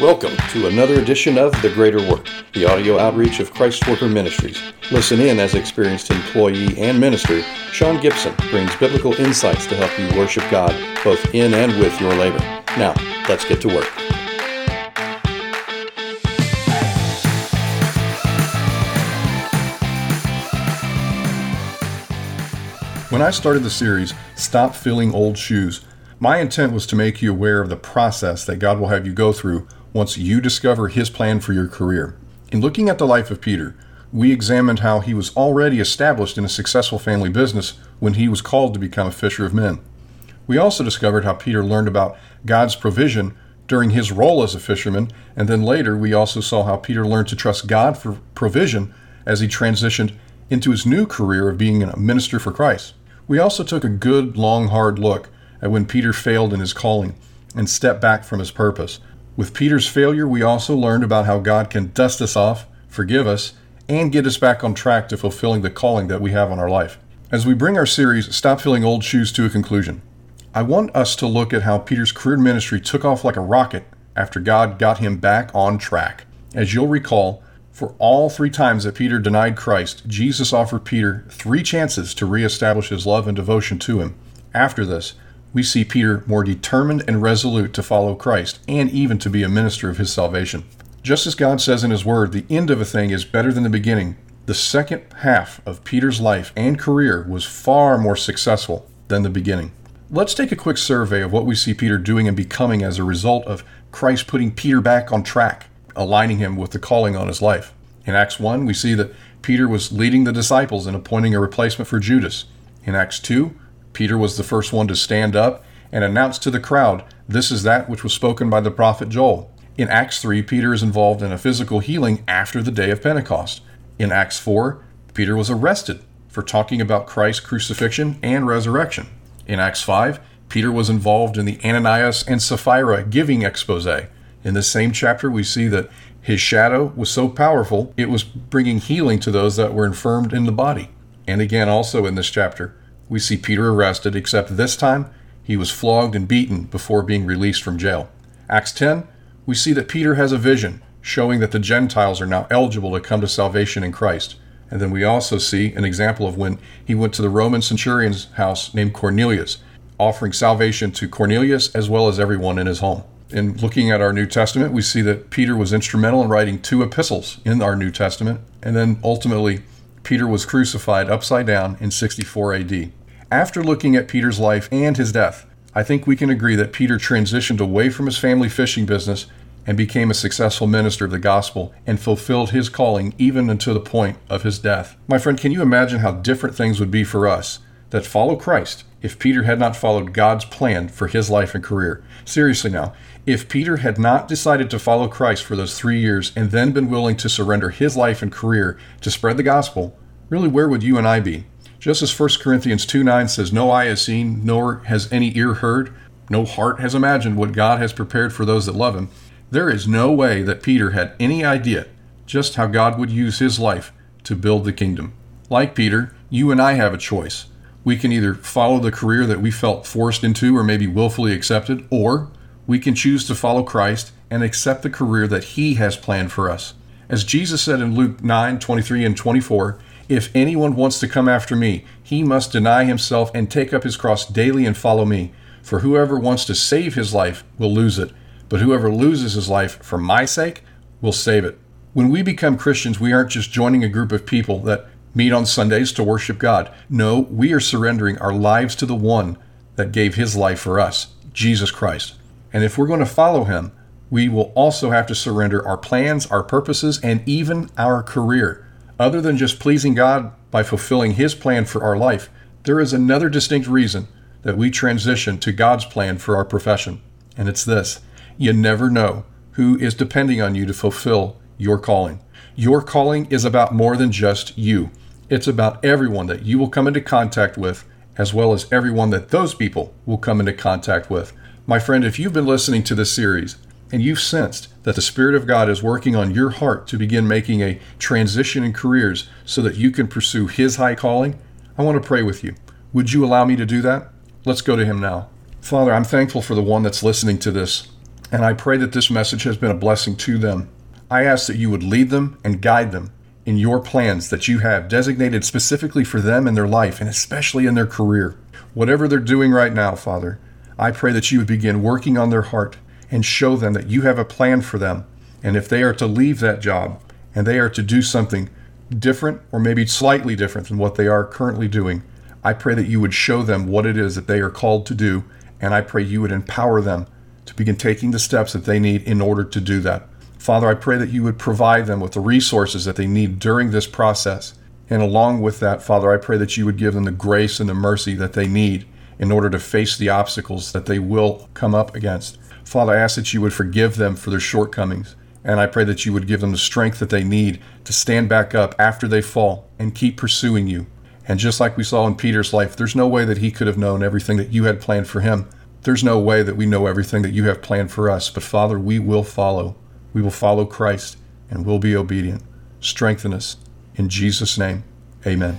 Welcome to another edition of The Greater Work, the audio outreach of Christ Worker Ministries. Listen in as experienced employee and minister, Sean Gibson brings biblical insights to help you worship God both in and with your labor. Now, let's get to work. When I started the series, Stop Filling Old Shoes, my intent was to make you aware of the process that God will have you go through once you discover His plan for your career. In looking at the life of Peter, we examined how he was already established in a successful family business when he was called to become a fisher of men. We also discovered how Peter learned about God's provision during his role as a fisherman, and then later we also saw how Peter learned to trust God for provision as he transitioned into his new career of being a minister for Christ. We also took a good, long, hard look at when Peter failed in his calling and stepped back from his purpose. With Peter's failure, we also learned about how God can dust us off, forgive us, and get us back on track to fulfilling the calling that we have on our life. As we bring our series, Stop Filling Old Shoes, to a conclusion, I want us to look at how Peter's career ministry took off like a rocket after God got him back on track. As you'll recall, for all three times that Peter denied Christ, Jesus offered Peter three chances to reestablish his love and devotion to him. After this, we see Peter more determined and resolute to follow Christ and even to be a minister of his salvation. Just as God says in his word, the end of a thing is better than the beginning. The second half of Peter's life and career was far more successful than the beginning. Let's take a quick survey of what we see Peter doing and becoming as a result of Christ putting Peter back on track aligning him with the calling on his life. In Acts 1, we see that Peter was leading the disciples and appointing a replacement for Judas. In Acts 2, Peter was the first one to stand up and announce to the crowd, This is that which was spoken by the prophet Joel. In Acts 3, Peter is involved in a physical healing after the day of Pentecost. In Acts 4, Peter was arrested for talking about Christ's crucifixion and resurrection. In Acts 5, Peter was involved in the Ananias and Sapphira giving expose. In this same chapter, we see that his shadow was so powerful, it was bringing healing to those that were infirmed in the body. And again, also in this chapter, we see Peter arrested, except this time he was flogged and beaten before being released from jail. Acts 10, we see that Peter has a vision showing that the Gentiles are now eligible to come to salvation in Christ. And then we also see an example of when he went to the Roman centurion's house named Cornelius, offering salvation to Cornelius as well as everyone in his home in looking at our New Testament, we see that Peter was instrumental in writing two epistles in our New Testament, and then ultimately, Peter was crucified upside down in 64 AD. After looking at Peter's life and his death, I think we can agree that Peter transitioned away from his family fishing business and became a successful minister of the gospel and fulfilled his calling even until the point of his death. My friend, can you imagine how different things would be for us that follow Christ if Peter had not followed God's plan for his life and career? Seriously now, if Peter had not decided to follow Christ for those three years and then been willing to surrender his life and career to spread the gospel, really where would you and I be? Just as 1 Corinthians 2 9 says, No eye has seen, nor has any ear heard, no heart has imagined what God has prepared for those that love him, there is no way that Peter had any idea just how God would use his life to build the kingdom. Like Peter, you and I have a choice. We can either follow the career that we felt forced into or maybe willfully accepted, or we can choose to follow Christ and accept the career that He has planned for us. As Jesus said in Luke 9 23 and 24, if anyone wants to come after me, he must deny himself and take up his cross daily and follow me. For whoever wants to save his life will lose it, but whoever loses his life for my sake will save it. When we become Christians, we aren't just joining a group of people that meet on Sundays to worship God. No, we are surrendering our lives to the one that gave his life for us, Jesus Christ. And if we're going to follow him, we will also have to surrender our plans, our purposes, and even our career. Other than just pleasing God by fulfilling his plan for our life, there is another distinct reason that we transition to God's plan for our profession. And it's this you never know who is depending on you to fulfill your calling. Your calling is about more than just you, it's about everyone that you will come into contact with, as well as everyone that those people will come into contact with. My friend, if you've been listening to this series and you've sensed that the Spirit of God is working on your heart to begin making a transition in careers so that you can pursue His high calling, I want to pray with you. Would you allow me to do that? Let's go to Him now. Father, I'm thankful for the one that's listening to this And I pray that this message has been a blessing to them. I ask that you would lead them and guide them in your plans that you have designated specifically for them in their life and especially in their career. Whatever they're doing right now, Father, I pray that you would begin working on their heart and show them that you have a plan for them. And if they are to leave that job and they are to do something different or maybe slightly different than what they are currently doing, I pray that you would show them what it is that they are called to do. And I pray you would empower them to begin taking the steps that they need in order to do that. Father, I pray that you would provide them with the resources that they need during this process. And along with that, Father, I pray that you would give them the grace and the mercy that they need in order to face the obstacles that they will come up against. Father, I ask that you would forgive them for their shortcomings. And I pray that you would give them the strength that they need to stand back up after they fall and keep pursuing you. And just like we saw in Peter's life, there's no way that he could have known everything that you had planned for him. There's no way that we know everything that you have planned for us. But Father, we will follow. We will follow Christ and we'll be obedient. Strengthen us. In Jesus' name, amen.